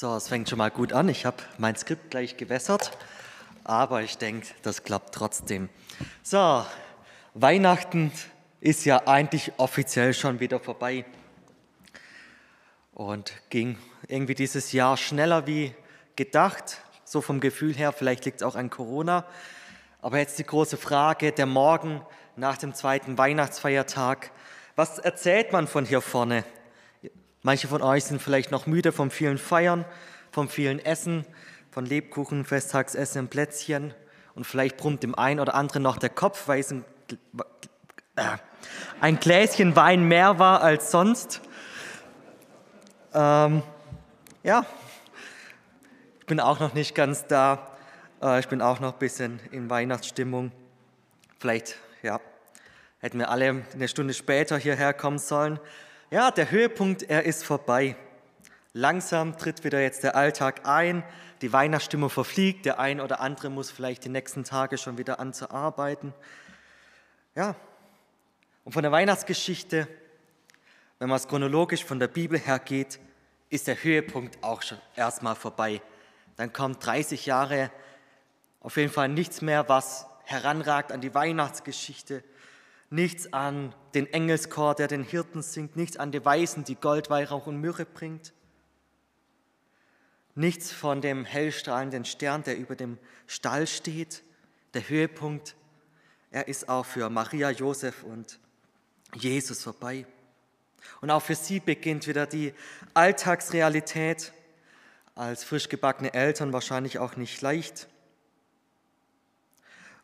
So, es fängt schon mal gut an. Ich habe mein Skript gleich gewässert, aber ich denke, das klappt trotzdem. So, Weihnachten ist ja eigentlich offiziell schon wieder vorbei und ging irgendwie dieses Jahr schneller wie gedacht, so vom Gefühl her. Vielleicht liegt es auch an Corona. Aber jetzt die große Frage, der Morgen nach dem zweiten Weihnachtsfeiertag. Was erzählt man von hier vorne? Manche von euch sind vielleicht noch müde vom vielen Feiern, vom vielen Essen, von Lebkuchen, Festtagsessen, Plätzchen. Und vielleicht brummt dem einen oder anderen noch der Kopf, weil es ein, äh, ein Gläschen Wein mehr war als sonst. Ähm, ja, ich bin auch noch nicht ganz da. Äh, ich bin auch noch ein bisschen in Weihnachtsstimmung. Vielleicht, ja, hätten wir alle eine Stunde später hierher kommen sollen. Ja, der Höhepunkt, er ist vorbei. Langsam tritt wieder jetzt der Alltag ein, die Weihnachtsstimmung verfliegt, der ein oder andere muss vielleicht die nächsten Tage schon wieder an zu arbeiten. Ja, und von der Weihnachtsgeschichte, wenn man es chronologisch von der Bibel her geht, ist der Höhepunkt auch schon erstmal vorbei. Dann kommt 30 Jahre auf jeden Fall nichts mehr, was heranragt an die Weihnachtsgeschichte nichts an den Engelschor, der den Hirten singt, nichts an die Weisen, die Gold, Weihrauch und Myrrhe bringt, nichts von dem hellstrahlenden Stern, der über dem Stall steht. Der Höhepunkt, er ist auch für Maria, Josef und Jesus vorbei. Und auch für sie beginnt wieder die Alltagsrealität, als frisch gebackene Eltern wahrscheinlich auch nicht leicht.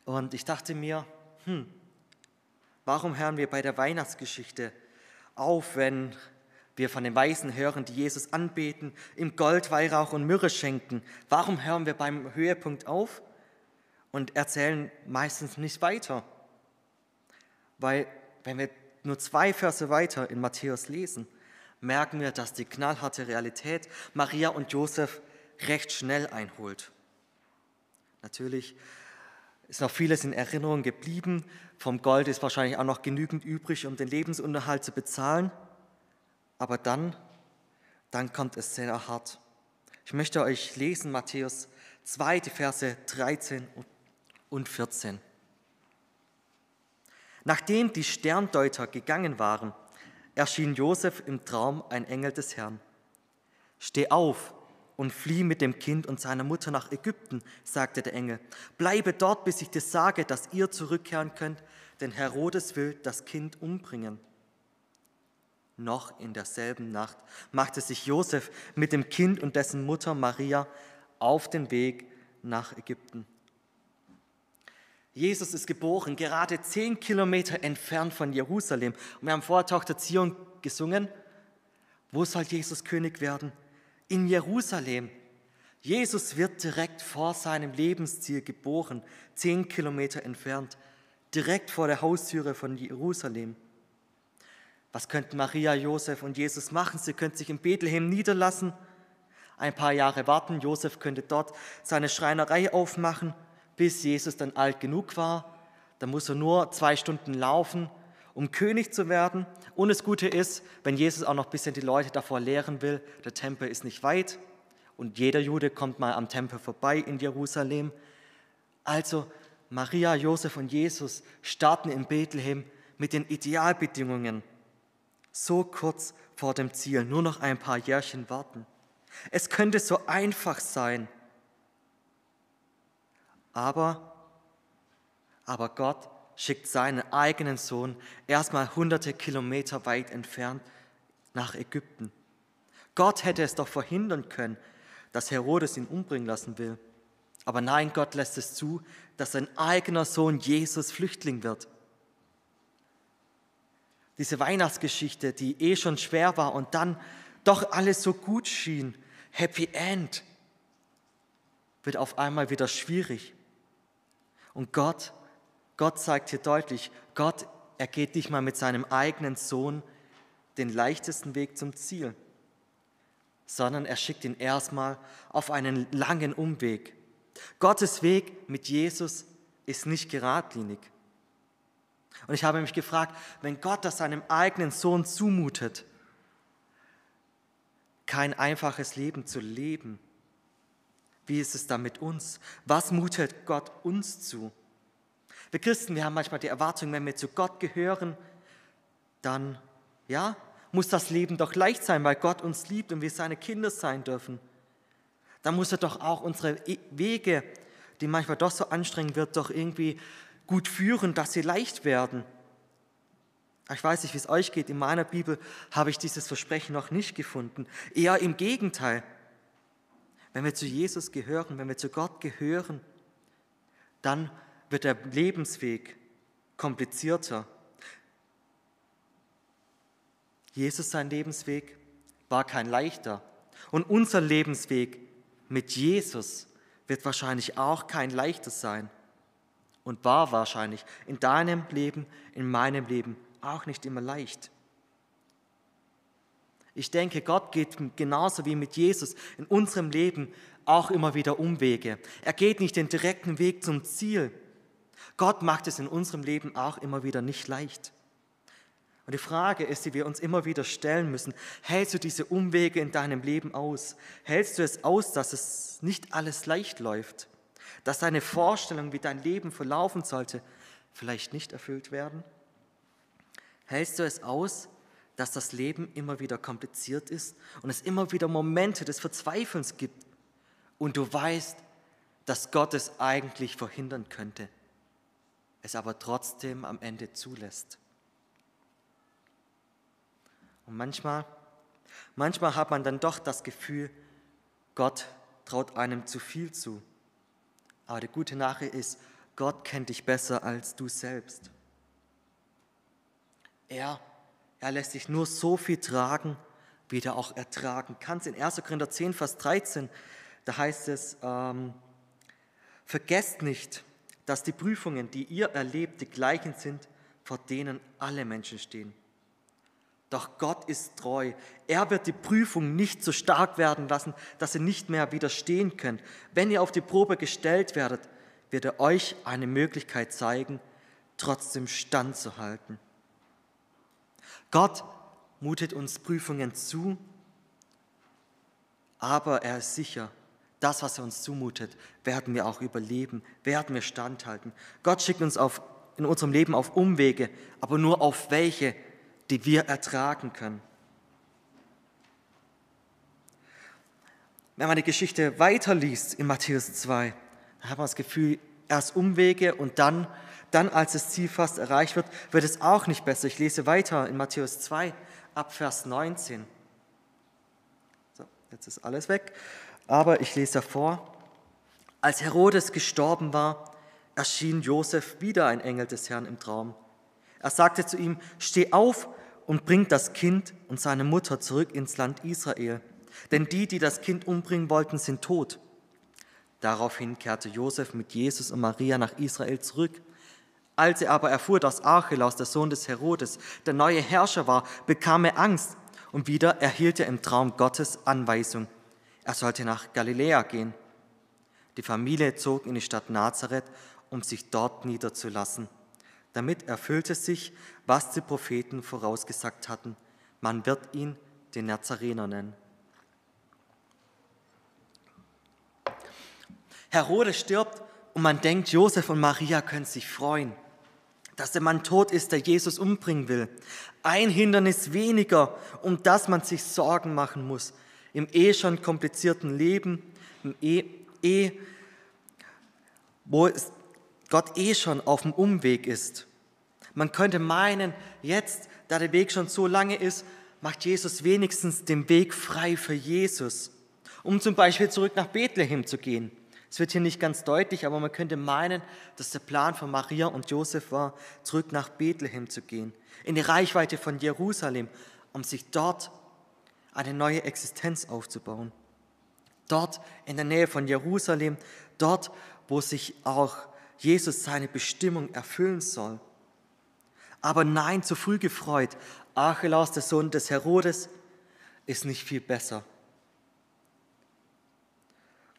Und ich dachte mir, hm, Warum hören wir bei der Weihnachtsgeschichte auf, wenn wir von den Weisen hören, die Jesus anbeten, ihm Gold, Weihrauch und Myrrhe schenken? Warum hören wir beim Höhepunkt auf und erzählen meistens nicht weiter? Weil wenn wir nur zwei Verse weiter in Matthäus lesen, merken wir, dass die knallharte Realität Maria und Josef recht schnell einholt. Natürlich ist noch vieles in Erinnerung geblieben. Vom Gold ist wahrscheinlich auch noch genügend übrig, um den Lebensunterhalt zu bezahlen. Aber dann, dann kommt es sehr hart. Ich möchte euch lesen Matthäus 2, die Verse 13 und 14. Nachdem die Sterndeuter gegangen waren, erschien Josef im Traum ein Engel des Herrn. Steh auf, und flieh mit dem Kind und seiner Mutter nach Ägypten, sagte der Engel. Bleibe dort, bis ich dir sage, dass ihr zurückkehren könnt, denn Herodes will das Kind umbringen. Noch in derselben Nacht machte sich Josef mit dem Kind und dessen Mutter Maria auf den Weg nach Ägypten. Jesus ist geboren, gerade zehn Kilometer entfernt von Jerusalem. Und wir haben vorher Tochter Zion gesungen. Wo soll Jesus König werden? In Jerusalem. Jesus wird direkt vor seinem Lebensziel geboren, zehn Kilometer entfernt, direkt vor der Haustüre von Jerusalem. Was könnten Maria, Josef und Jesus machen? Sie könnten sich in Bethlehem niederlassen, ein paar Jahre warten. Josef könnte dort seine Schreinerei aufmachen, bis Jesus dann alt genug war. Da muss er nur zwei Stunden laufen um König zu werden. Und das Gute ist, wenn Jesus auch noch ein bisschen die Leute davor lehren will, der Tempel ist nicht weit und jeder Jude kommt mal am Tempel vorbei in Jerusalem. Also Maria, Josef und Jesus starten in Bethlehem mit den Idealbedingungen. So kurz vor dem Ziel, nur noch ein paar Jährchen warten. Es könnte so einfach sein. Aber, aber Gott schickt seinen eigenen Sohn erstmal hunderte Kilometer weit entfernt nach Ägypten. Gott hätte es doch verhindern können, dass Herodes ihn umbringen lassen will. Aber nein, Gott lässt es zu, dass sein eigener Sohn Jesus Flüchtling wird. Diese Weihnachtsgeschichte, die eh schon schwer war und dann doch alles so gut schien, Happy End, wird auf einmal wieder schwierig. Und Gott Gott zeigt hier deutlich, Gott, er geht nicht mal mit seinem eigenen Sohn den leichtesten Weg zum Ziel, sondern er schickt ihn erstmal auf einen langen Umweg. Gottes Weg mit Jesus ist nicht geradlinig. Und ich habe mich gefragt, wenn Gott das seinem eigenen Sohn zumutet, kein einfaches Leben zu leben. Wie ist es da mit uns? Was mutet Gott uns zu? Wir Christen, wir haben manchmal die Erwartung, wenn wir zu Gott gehören, dann, ja, muss das Leben doch leicht sein, weil Gott uns liebt und wir seine Kinder sein dürfen. Dann muss er doch auch unsere Wege, die manchmal doch so anstrengend wird, doch irgendwie gut führen, dass sie leicht werden. Ich weiß nicht, wie es euch geht. In meiner Bibel habe ich dieses Versprechen noch nicht gefunden. Eher im Gegenteil. Wenn wir zu Jesus gehören, wenn wir zu Gott gehören, dann wird der Lebensweg komplizierter. Jesus sein Lebensweg war kein leichter. Und unser Lebensweg mit Jesus wird wahrscheinlich auch kein leichter sein. Und war wahrscheinlich in deinem Leben, in meinem Leben auch nicht immer leicht. Ich denke, Gott geht genauso wie mit Jesus in unserem Leben auch immer wieder Umwege. Er geht nicht den direkten Weg zum Ziel. Gott macht es in unserem Leben auch immer wieder nicht leicht. Und die Frage ist, die wir uns immer wieder stellen müssen, hältst du diese Umwege in deinem Leben aus? Hältst du es aus, dass es nicht alles leicht läuft? Dass deine Vorstellung, wie dein Leben verlaufen sollte, vielleicht nicht erfüllt werden? Hältst du es aus, dass das Leben immer wieder kompliziert ist und es immer wieder Momente des Verzweifelns gibt und du weißt, dass Gott es eigentlich verhindern könnte, es aber trotzdem am Ende zulässt? Und manchmal, manchmal hat man dann doch das Gefühl, Gott traut einem zu viel zu. Aber die gute Nachricht ist, Gott kennt dich besser als du selbst. Er, er lässt sich nur so viel tragen, wie du auch ertragen kannst. In 1. Korinther 10, Vers 13, da heißt es, ähm, vergesst nicht, dass die Prüfungen, die ihr erlebt, die gleichen sind, vor denen alle Menschen stehen. Doch Gott ist treu. Er wird die Prüfung nicht so stark werden lassen, dass ihr nicht mehr widerstehen könnt. Wenn ihr auf die Probe gestellt werdet, wird er euch eine Möglichkeit zeigen, trotzdem standzuhalten. Gott mutet uns Prüfungen zu, aber er ist sicher, das, was er uns zumutet, werden wir auch überleben, werden wir standhalten. Gott schickt uns auf, in unserem Leben auf Umwege, aber nur auf welche, die wir ertragen können. Wenn man die Geschichte weiterliest in Matthäus 2, dann hat man das Gefühl, erst Umwege und dann dann als das Ziel fast erreicht wird, wird es auch nicht besser. Ich lese weiter in Matthäus 2 ab Vers 19. So, jetzt ist alles weg, aber ich lese vor. Als Herodes gestorben war, erschien Josef wieder ein Engel des Herrn im Traum. Er sagte zu ihm, steh auf und bring das Kind und seine Mutter zurück ins Land Israel, denn die, die das Kind umbringen wollten, sind tot. Daraufhin kehrte Josef mit Jesus und Maria nach Israel zurück. Als er aber erfuhr, dass Archelaus, der Sohn des Herodes, der neue Herrscher war, bekam er Angst und wieder erhielt er im Traum Gottes Anweisung. Er sollte nach Galiläa gehen. Die Familie zog in die Stadt Nazareth, um sich dort niederzulassen. Damit erfüllte sich, was die Propheten vorausgesagt hatten. Man wird ihn den Nazarener nennen. Herodes stirbt und man denkt, Josef und Maria können sich freuen dass der Mann tot ist, der Jesus umbringen will. Ein Hindernis weniger, um das man sich Sorgen machen muss. Im eh schon komplizierten Leben, im eh, eh, wo Gott eh schon auf dem Umweg ist. Man könnte meinen, jetzt, da der Weg schon so lange ist, macht Jesus wenigstens den Weg frei für Jesus, um zum Beispiel zurück nach Bethlehem zu gehen. Es wird hier nicht ganz deutlich, aber man könnte meinen, dass der Plan von Maria und Josef war, zurück nach Bethlehem zu gehen, in die Reichweite von Jerusalem, um sich dort eine neue Existenz aufzubauen. Dort in der Nähe von Jerusalem, dort, wo sich auch Jesus seine Bestimmung erfüllen soll. Aber nein, zu früh gefreut, Archelaus, der Sohn des Herodes, ist nicht viel besser.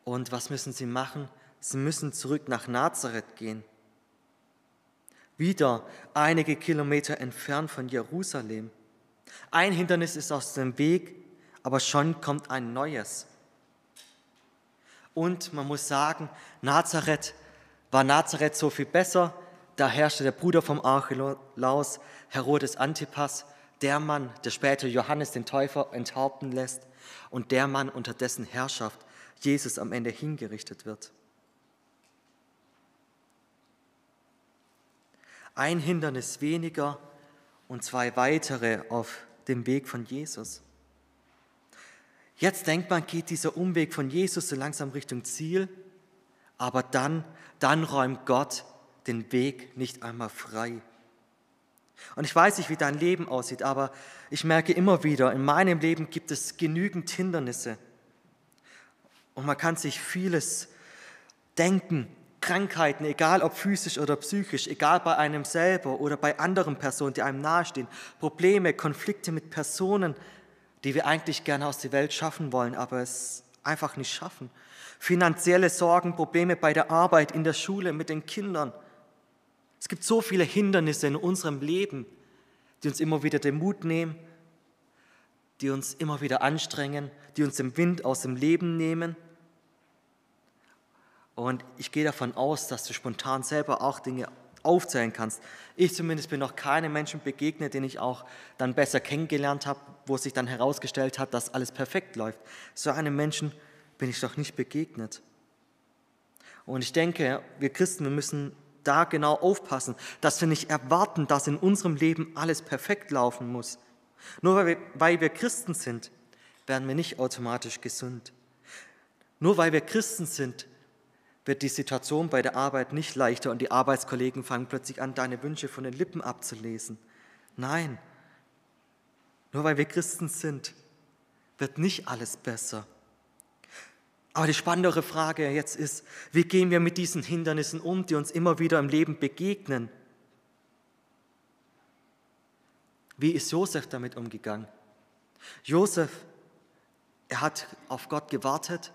Und was müssen sie machen? Sie müssen zurück nach Nazareth gehen. Wieder einige Kilometer entfernt von Jerusalem. Ein Hindernis ist aus dem Weg, aber schon kommt ein neues. Und man muss sagen, Nazareth war Nazareth so viel besser. Da herrschte der Bruder vom Archelaus, Herodes Antipas, der Mann, der später Johannes den Täufer enthaupten lässt und der Mann, unter dessen Herrschaft Jesus am Ende hingerichtet wird. Ein Hindernis weniger und zwei weitere auf dem Weg von Jesus. Jetzt denkt man, geht dieser Umweg von Jesus so langsam Richtung Ziel, aber dann, dann räumt Gott den Weg nicht einmal frei. Und ich weiß nicht, wie dein Leben aussieht, aber ich merke immer wieder, in meinem Leben gibt es genügend Hindernisse. Und man kann sich vieles denken, Krankheiten, egal ob physisch oder psychisch, egal bei einem selber oder bei anderen Personen, die einem nahestehen, Probleme, Konflikte mit Personen, die wir eigentlich gerne aus der Welt schaffen wollen, aber es einfach nicht schaffen. Finanzielle Sorgen, Probleme bei der Arbeit, in der Schule, mit den Kindern. Es gibt so viele Hindernisse in unserem Leben, die uns immer wieder den Mut nehmen, die uns immer wieder anstrengen, die uns den Wind aus dem Leben nehmen. Und ich gehe davon aus, dass du spontan selber auch Dinge aufzählen kannst. Ich zumindest bin noch keinem Menschen begegnet, den ich auch dann besser kennengelernt habe, wo sich dann herausgestellt hat, dass alles perfekt läuft. So einem Menschen bin ich doch nicht begegnet. Und ich denke, wir Christen, wir müssen da genau aufpassen, dass wir nicht erwarten, dass in unserem Leben alles perfekt laufen muss. Nur weil wir, weil wir Christen sind, werden wir nicht automatisch gesund. Nur weil wir Christen sind, wird die Situation bei der Arbeit nicht leichter und die Arbeitskollegen fangen plötzlich an, deine Wünsche von den Lippen abzulesen. Nein, nur weil wir Christen sind, wird nicht alles besser. Aber die spannendere Frage jetzt ist, wie gehen wir mit diesen Hindernissen um, die uns immer wieder im Leben begegnen? Wie ist Josef damit umgegangen? Josef, er hat auf Gott gewartet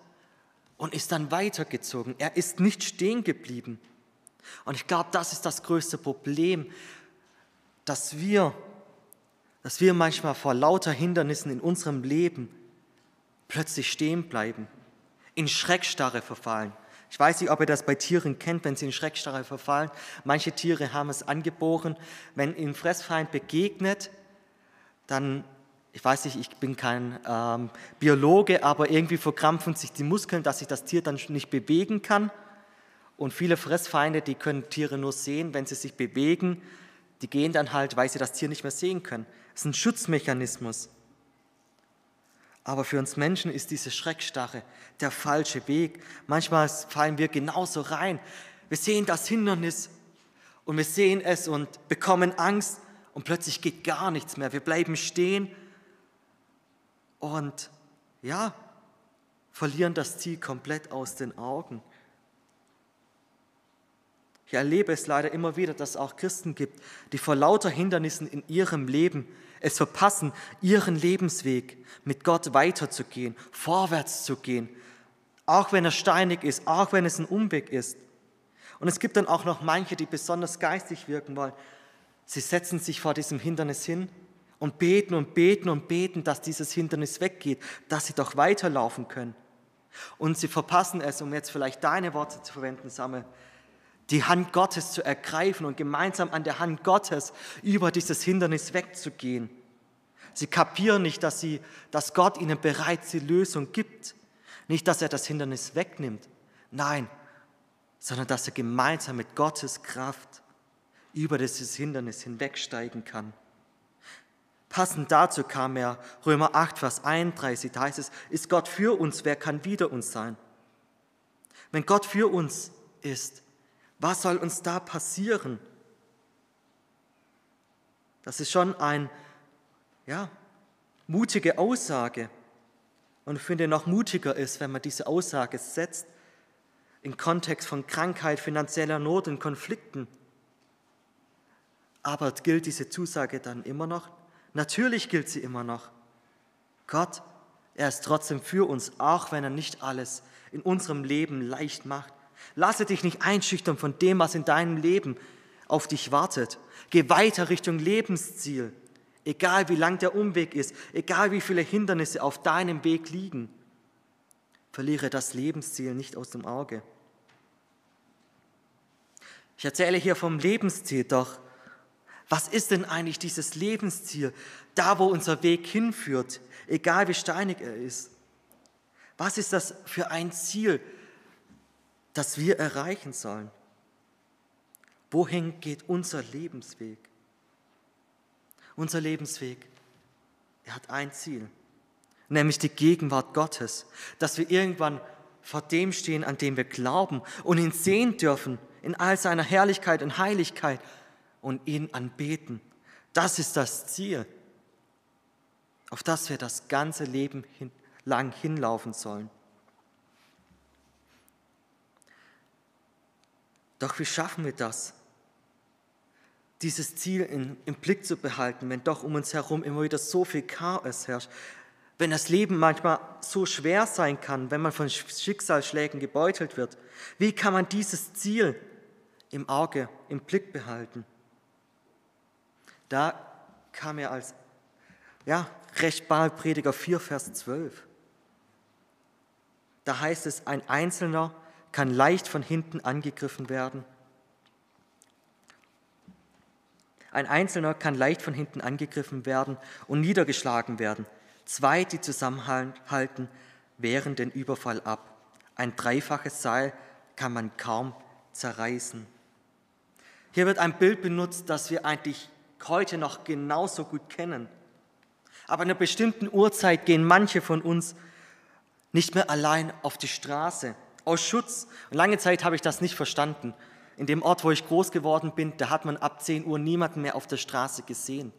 und ist dann weitergezogen. Er ist nicht stehen geblieben. Und ich glaube, das ist das größte Problem, dass wir, dass wir manchmal vor lauter Hindernissen in unserem Leben plötzlich stehen bleiben in Schreckstarre verfallen. Ich weiß nicht, ob ihr das bei Tieren kennt, wenn sie in Schreckstarre verfallen. Manche Tiere haben es angeboren, wenn ihnen Fressfeind begegnet, dann, ich weiß nicht, ich bin kein ähm, Biologe, aber irgendwie verkrampfen sich die Muskeln, dass sich das Tier dann nicht bewegen kann. Und viele Fressfeinde, die können Tiere nur sehen, wenn sie sich bewegen. Die gehen dann halt, weil sie das Tier nicht mehr sehen können. Das ist ein Schutzmechanismus. Aber für uns Menschen ist diese Schreckstarre der falsche Weg. Manchmal fallen wir genauso rein. Wir sehen das Hindernis und wir sehen es und bekommen Angst und plötzlich geht gar nichts mehr. Wir bleiben stehen und ja, verlieren das Ziel komplett aus den Augen. Ich erlebe es leider immer wieder, dass es auch Christen gibt, die vor lauter Hindernissen in ihrem Leben es verpassen, ihren Lebensweg mit Gott weiterzugehen, vorwärts zu gehen, auch wenn er steinig ist, auch wenn es ein Umweg ist. Und es gibt dann auch noch manche, die besonders geistig wirken wollen. Sie setzen sich vor diesem Hindernis hin und beten und beten und beten, dass dieses Hindernis weggeht, dass sie doch weiterlaufen können. Und sie verpassen es, um jetzt vielleicht deine Worte zu verwenden, Samuel, die Hand Gottes zu ergreifen und gemeinsam an der Hand Gottes über dieses Hindernis wegzugehen. Sie kapieren nicht, dass, sie, dass Gott ihnen bereits die Lösung gibt. Nicht, dass er das Hindernis wegnimmt. Nein, sondern dass er gemeinsam mit Gottes Kraft über dieses Hindernis hinwegsteigen kann. Passend dazu kam er Römer 8, Vers 31, da heißt es, ist Gott für uns, wer kann wider uns sein? Wenn Gott für uns ist, was soll uns da passieren? Das ist schon eine ja, mutige Aussage. Und ich finde, noch mutiger ist, wenn man diese Aussage setzt im Kontext von Krankheit, finanzieller Not und Konflikten. Aber gilt diese Zusage dann immer noch? Natürlich gilt sie immer noch. Gott, er ist trotzdem für uns, auch wenn er nicht alles in unserem Leben leicht macht. Lasse dich nicht einschüchtern von dem, was in deinem Leben auf dich wartet. Geh weiter Richtung Lebensziel. Egal wie lang der Umweg ist, egal wie viele Hindernisse auf deinem Weg liegen, verliere das Lebensziel nicht aus dem Auge. Ich erzähle hier vom Lebensziel, doch was ist denn eigentlich dieses Lebensziel, da wo unser Weg hinführt, egal wie steinig er ist? Was ist das für ein Ziel, das wir erreichen sollen? Wohin geht unser Lebensweg? Unser Lebensweg, er hat ein Ziel, nämlich die Gegenwart Gottes, dass wir irgendwann vor dem stehen, an dem wir glauben und ihn sehen dürfen in all seiner Herrlichkeit und Heiligkeit und ihn anbeten. Das ist das Ziel, auf das wir das ganze Leben hin, lang hinlaufen sollen. Doch wie schaffen wir das? Dieses Ziel in, im Blick zu behalten, wenn doch um uns herum immer wieder so viel Chaos herrscht, wenn das Leben manchmal so schwer sein kann, wenn man von Schicksalsschlägen gebeutelt wird. Wie kann man dieses Ziel im Auge, im Blick behalten? Da kam er als ja, Rechtbare Prediger 4, Vers 12. Da heißt es, ein Einzelner kann leicht von hinten angegriffen werden. Ein Einzelner kann leicht von hinten angegriffen werden und niedergeschlagen werden. Zwei, die zusammenhalten, wehren den Überfall ab. Ein dreifaches Seil kann man kaum zerreißen. Hier wird ein Bild benutzt, das wir eigentlich heute noch genauso gut kennen. Aber in einer bestimmten Uhrzeit gehen manche von uns nicht mehr allein auf die Straße, aus Schutz. Und lange Zeit habe ich das nicht verstanden. In dem Ort, wo ich groß geworden bin, da hat man ab 10 Uhr niemanden mehr auf der Straße gesehen.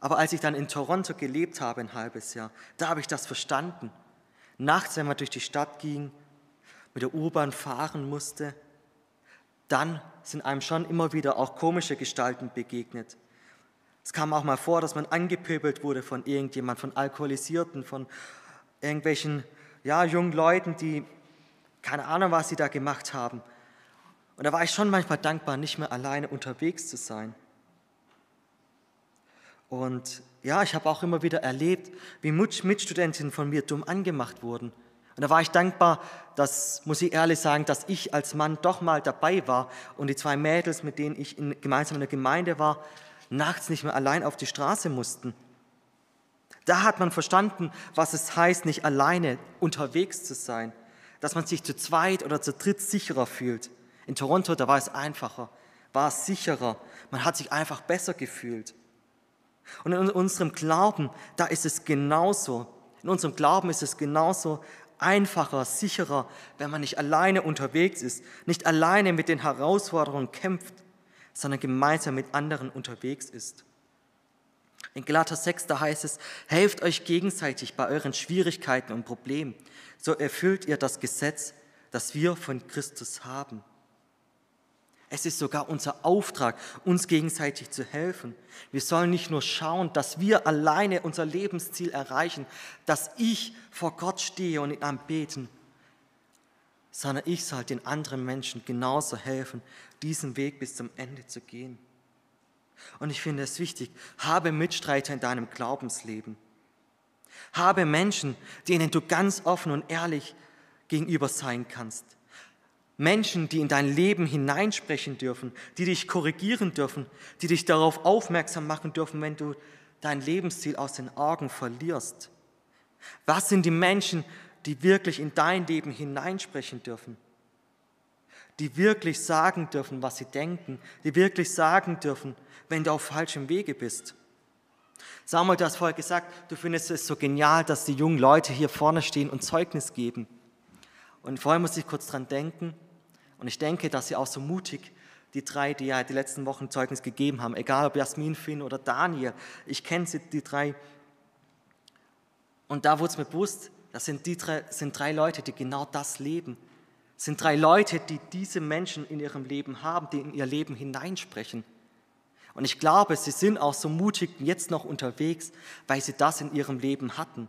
Aber als ich dann in Toronto gelebt habe, ein halbes Jahr, da habe ich das verstanden. Nachts, wenn man durch die Stadt ging, mit der U-Bahn fahren musste, dann sind einem schon immer wieder auch komische Gestalten begegnet. Es kam auch mal vor, dass man angepöbelt wurde von irgendjemand, von Alkoholisierten, von irgendwelchen ja, jungen Leuten, die keine Ahnung, was sie da gemacht haben. Und da war ich schon manchmal dankbar, nicht mehr alleine unterwegs zu sein. Und ja, ich habe auch immer wieder erlebt, wie Mitstudentinnen von mir dumm angemacht wurden. Und da war ich dankbar, dass, muss ich ehrlich sagen, dass ich als Mann doch mal dabei war und die zwei Mädels, mit denen ich in, gemeinsam in der Gemeinde war, nachts nicht mehr allein auf die Straße mussten. Da hat man verstanden, was es heißt, nicht alleine unterwegs zu sein, dass man sich zu zweit oder zu dritt sicherer fühlt. In Toronto, da war es einfacher, war es sicherer, man hat sich einfach besser gefühlt. Und in unserem Glauben, da ist es genauso. In unserem Glauben ist es genauso einfacher, sicherer, wenn man nicht alleine unterwegs ist, nicht alleine mit den Herausforderungen kämpft, sondern gemeinsam mit anderen unterwegs ist. In Galater 6, da heißt es, helft euch gegenseitig bei euren Schwierigkeiten und Problemen, so erfüllt ihr das Gesetz, das wir von Christus haben. Es ist sogar unser Auftrag, uns gegenseitig zu helfen. Wir sollen nicht nur schauen, dass wir alleine unser Lebensziel erreichen, dass ich vor Gott stehe und ihn anbeten, sondern ich soll den anderen Menschen genauso helfen, diesen Weg bis zum Ende zu gehen. Und ich finde es wichtig, habe Mitstreiter in deinem Glaubensleben. Habe Menschen, denen du ganz offen und ehrlich gegenüber sein kannst. Menschen, die in dein Leben hineinsprechen dürfen, die dich korrigieren dürfen, die dich darauf aufmerksam machen dürfen, wenn du dein Lebensziel aus den Augen verlierst. Was sind die Menschen, die wirklich in dein Leben hineinsprechen dürfen? Die wirklich sagen dürfen, was sie denken, die wirklich sagen dürfen, wenn du auf falschem Wege bist. Samuel, du hast vorher gesagt, du findest es so genial, dass die jungen Leute hier vorne stehen und Zeugnis geben. Und vorher muss ich kurz dran denken. Und ich denke, dass sie auch so mutig, die drei, die ja die letzten Wochen Zeugnis gegeben haben, egal ob Jasmin, Finn oder Daniel, ich kenne sie, die drei. Und da wurde es mir bewusst, das sind, die drei, sind drei Leute, die genau das leben. Das sind drei Leute, die diese Menschen in ihrem Leben haben, die in ihr Leben hineinsprechen. Und ich glaube, sie sind auch so mutig jetzt noch unterwegs, weil sie das in ihrem Leben hatten.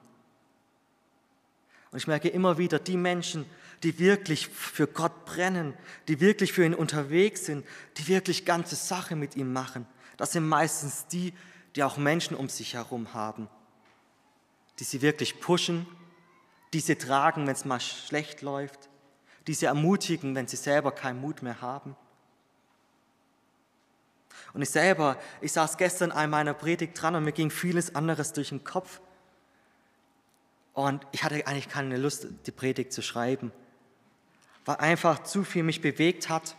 Und ich merke immer wieder, die Menschen, die wirklich für Gott brennen, die wirklich für ihn unterwegs sind, die wirklich ganze Sache mit ihm machen, das sind meistens die, die auch Menschen um sich herum haben, die sie wirklich pushen, die sie tragen, wenn es mal schlecht läuft, die sie ermutigen, wenn sie selber keinen Mut mehr haben. Und ich selber, ich saß gestern an meiner Predigt dran und mir ging vieles anderes durch den Kopf. Und ich hatte eigentlich keine Lust, die Predigt zu schreiben, weil einfach zu viel mich bewegt hat.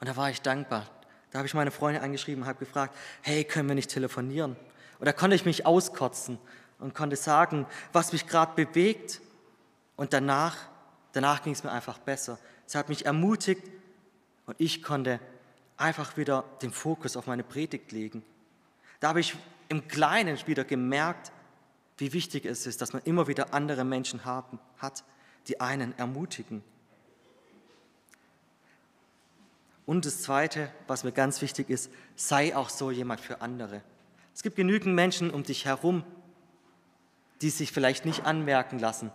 Und da war ich dankbar. Da habe ich meine Freundin angeschrieben und habe gefragt, hey, können wir nicht telefonieren? Da konnte ich mich auskotzen und konnte sagen, was mich gerade bewegt. Und danach, danach ging es mir einfach besser. Sie hat mich ermutigt und ich konnte einfach wieder den Fokus auf meine Predigt legen. Da habe ich im Kleinen wieder gemerkt, wie wichtig es ist, dass man immer wieder andere Menschen haben, hat, die einen ermutigen. Und das Zweite, was mir ganz wichtig ist, sei auch so jemand für andere. Es gibt genügend Menschen um dich herum, die sich vielleicht nicht anmerken lassen,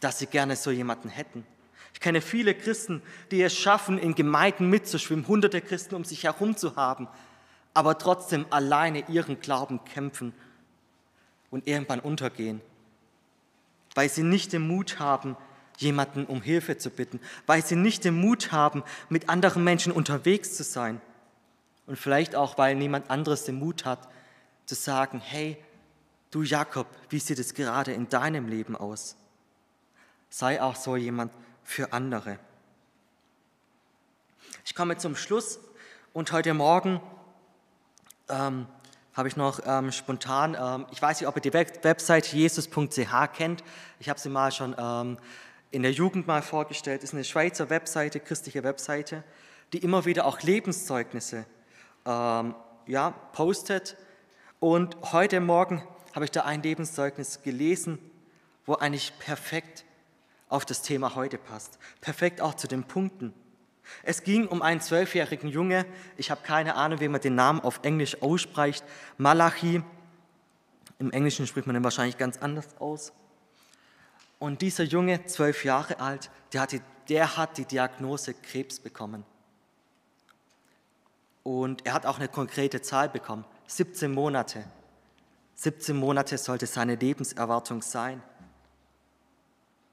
dass sie gerne so jemanden hätten. Ich kenne viele Christen, die es schaffen, in Gemeinden mitzuschwimmen, hunderte Christen um sich herum zu haben, aber trotzdem alleine ihren Glauben kämpfen und irgendwann untergehen, weil sie nicht den Mut haben, jemanden um Hilfe zu bitten, weil sie nicht den Mut haben, mit anderen Menschen unterwegs zu sein und vielleicht auch, weil niemand anderes den Mut hat, zu sagen, hey, du Jakob, wie sieht es gerade in deinem Leben aus? Sei auch so jemand für andere. Ich komme zum Schluss und heute Morgen ähm, habe ich noch ähm, spontan, ähm, ich weiß nicht, ob ihr die Website jesus.ch kennt. Ich habe sie mal schon ähm, in der Jugend mal vorgestellt. Ist eine Schweizer Webseite, christliche Webseite, die immer wieder auch Lebenszeugnisse ähm, ja, postet. Und heute Morgen habe ich da ein Lebenszeugnis gelesen, wo eigentlich perfekt auf das Thema heute passt. Perfekt auch zu den Punkten. Es ging um einen zwölfjährigen Junge, ich habe keine Ahnung, wie man den Namen auf Englisch ausspricht, Malachi. Im Englischen spricht man den wahrscheinlich ganz anders aus. Und dieser Junge, zwölf Jahre alt, der hat, die, der hat die Diagnose Krebs bekommen. Und er hat auch eine konkrete Zahl bekommen, 17 Monate. 17 Monate sollte seine Lebenserwartung sein.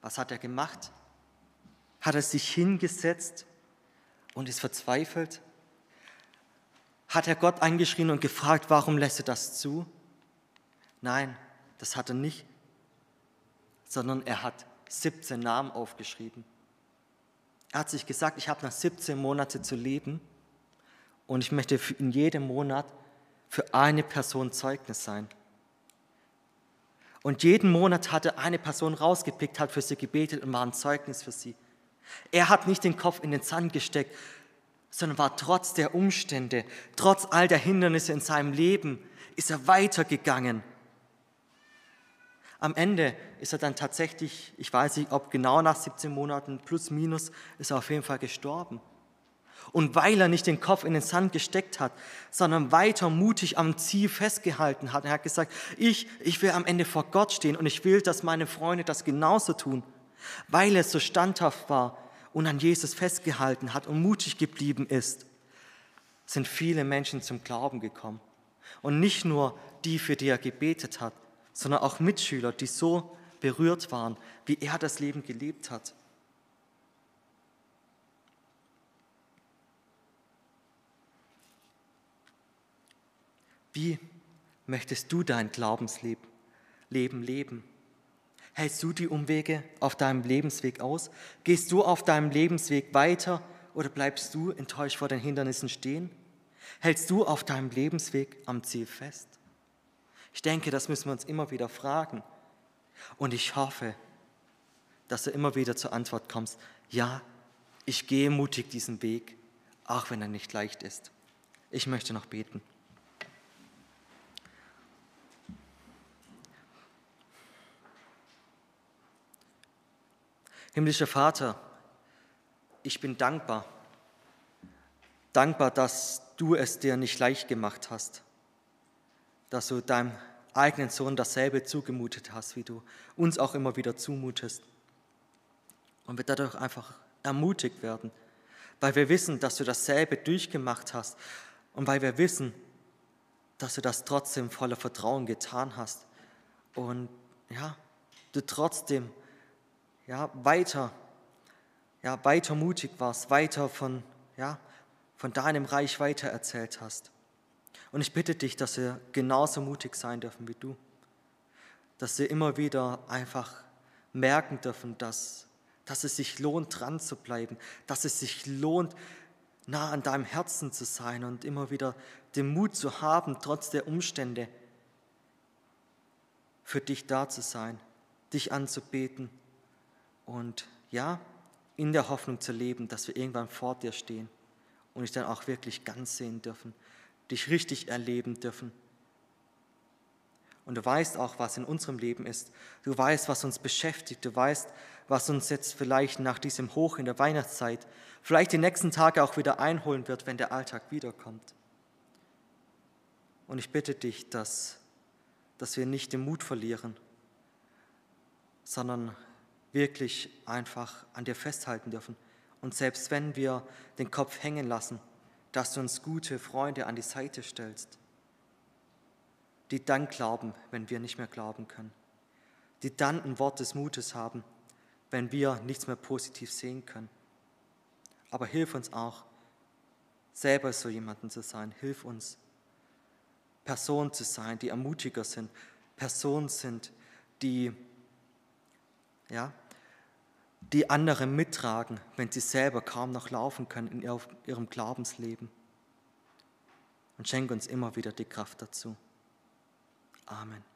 Was hat er gemacht? Hat er sich hingesetzt und ist verzweifelt? Hat er Gott angeschrien und gefragt, warum lässt er das zu? Nein, das hat er nicht, sondern er hat 17 Namen aufgeschrieben. Er hat sich gesagt, ich habe noch 17 Monate zu leben und ich möchte in jedem Monat für eine Person Zeugnis sein. Und jeden Monat hatte eine Person rausgepickt, hat für sie gebetet und war ein Zeugnis für sie. Er hat nicht den Kopf in den Sand gesteckt, sondern war trotz der Umstände, trotz all der Hindernisse in seinem Leben, ist er weitergegangen. Am Ende ist er dann tatsächlich, ich weiß nicht, ob genau nach 17 Monaten plus minus, ist er auf jeden Fall gestorben. Und weil er nicht den Kopf in den Sand gesteckt hat, sondern weiter mutig am Ziel festgehalten hat, er hat gesagt, ich, ich will am Ende vor Gott stehen und ich will, dass meine Freunde das genauso tun. Weil er so standhaft war und an Jesus festgehalten hat und mutig geblieben ist, sind viele Menschen zum Glauben gekommen. Und nicht nur die, für die er gebetet hat, sondern auch Mitschüler, die so berührt waren, wie er das Leben gelebt hat. Wie möchtest du dein Glaubensleben leben? Hältst du die Umwege auf deinem Lebensweg aus? Gehst du auf deinem Lebensweg weiter oder bleibst du enttäuscht vor den Hindernissen stehen? Hältst du auf deinem Lebensweg am Ziel fest? Ich denke, das müssen wir uns immer wieder fragen. Und ich hoffe, dass du immer wieder zur Antwort kommst, ja, ich gehe mutig diesen Weg, auch wenn er nicht leicht ist. Ich möchte noch beten. Himmlischer Vater, ich bin dankbar, dankbar, dass du es dir nicht leicht gemacht hast, dass du deinem eigenen Sohn dasselbe zugemutet hast, wie du uns auch immer wieder zumutest. Und wir dadurch einfach ermutigt werden, weil wir wissen, dass du dasselbe durchgemacht hast und weil wir wissen, dass du das trotzdem voller Vertrauen getan hast und ja, du trotzdem ja, weiter, ja, weiter mutig warst, weiter von, ja, von deinem Reich weiter erzählt hast. Und ich bitte dich, dass wir genauso mutig sein dürfen wie du, dass wir immer wieder einfach merken dürfen, dass, dass es sich lohnt, dran zu bleiben, dass es sich lohnt, nah an deinem Herzen zu sein und immer wieder den Mut zu haben, trotz der Umstände für dich da zu sein, dich anzubeten und ja, in der Hoffnung zu leben, dass wir irgendwann vor dir stehen und dich dann auch wirklich ganz sehen dürfen, dich richtig erleben dürfen. Und du weißt auch, was in unserem Leben ist. Du weißt, was uns beschäftigt. Du weißt, was uns jetzt vielleicht nach diesem Hoch in der Weihnachtszeit, vielleicht die nächsten Tage auch wieder einholen wird, wenn der Alltag wiederkommt. Und ich bitte dich, dass, dass wir nicht den Mut verlieren, sondern wirklich einfach an dir festhalten dürfen. Und selbst wenn wir den Kopf hängen lassen, dass du uns gute Freunde an die Seite stellst, die dann glauben, wenn wir nicht mehr glauben können, die dann ein Wort des Mutes haben, wenn wir nichts mehr positiv sehen können. Aber hilf uns auch, selber so jemanden zu sein. Hilf uns, Personen zu sein, die ermutiger sind, Personen sind, die, ja, die andere mittragen, wenn sie selber kaum noch laufen können in ihrem Glaubensleben. Und schenke uns immer wieder die Kraft dazu. Amen.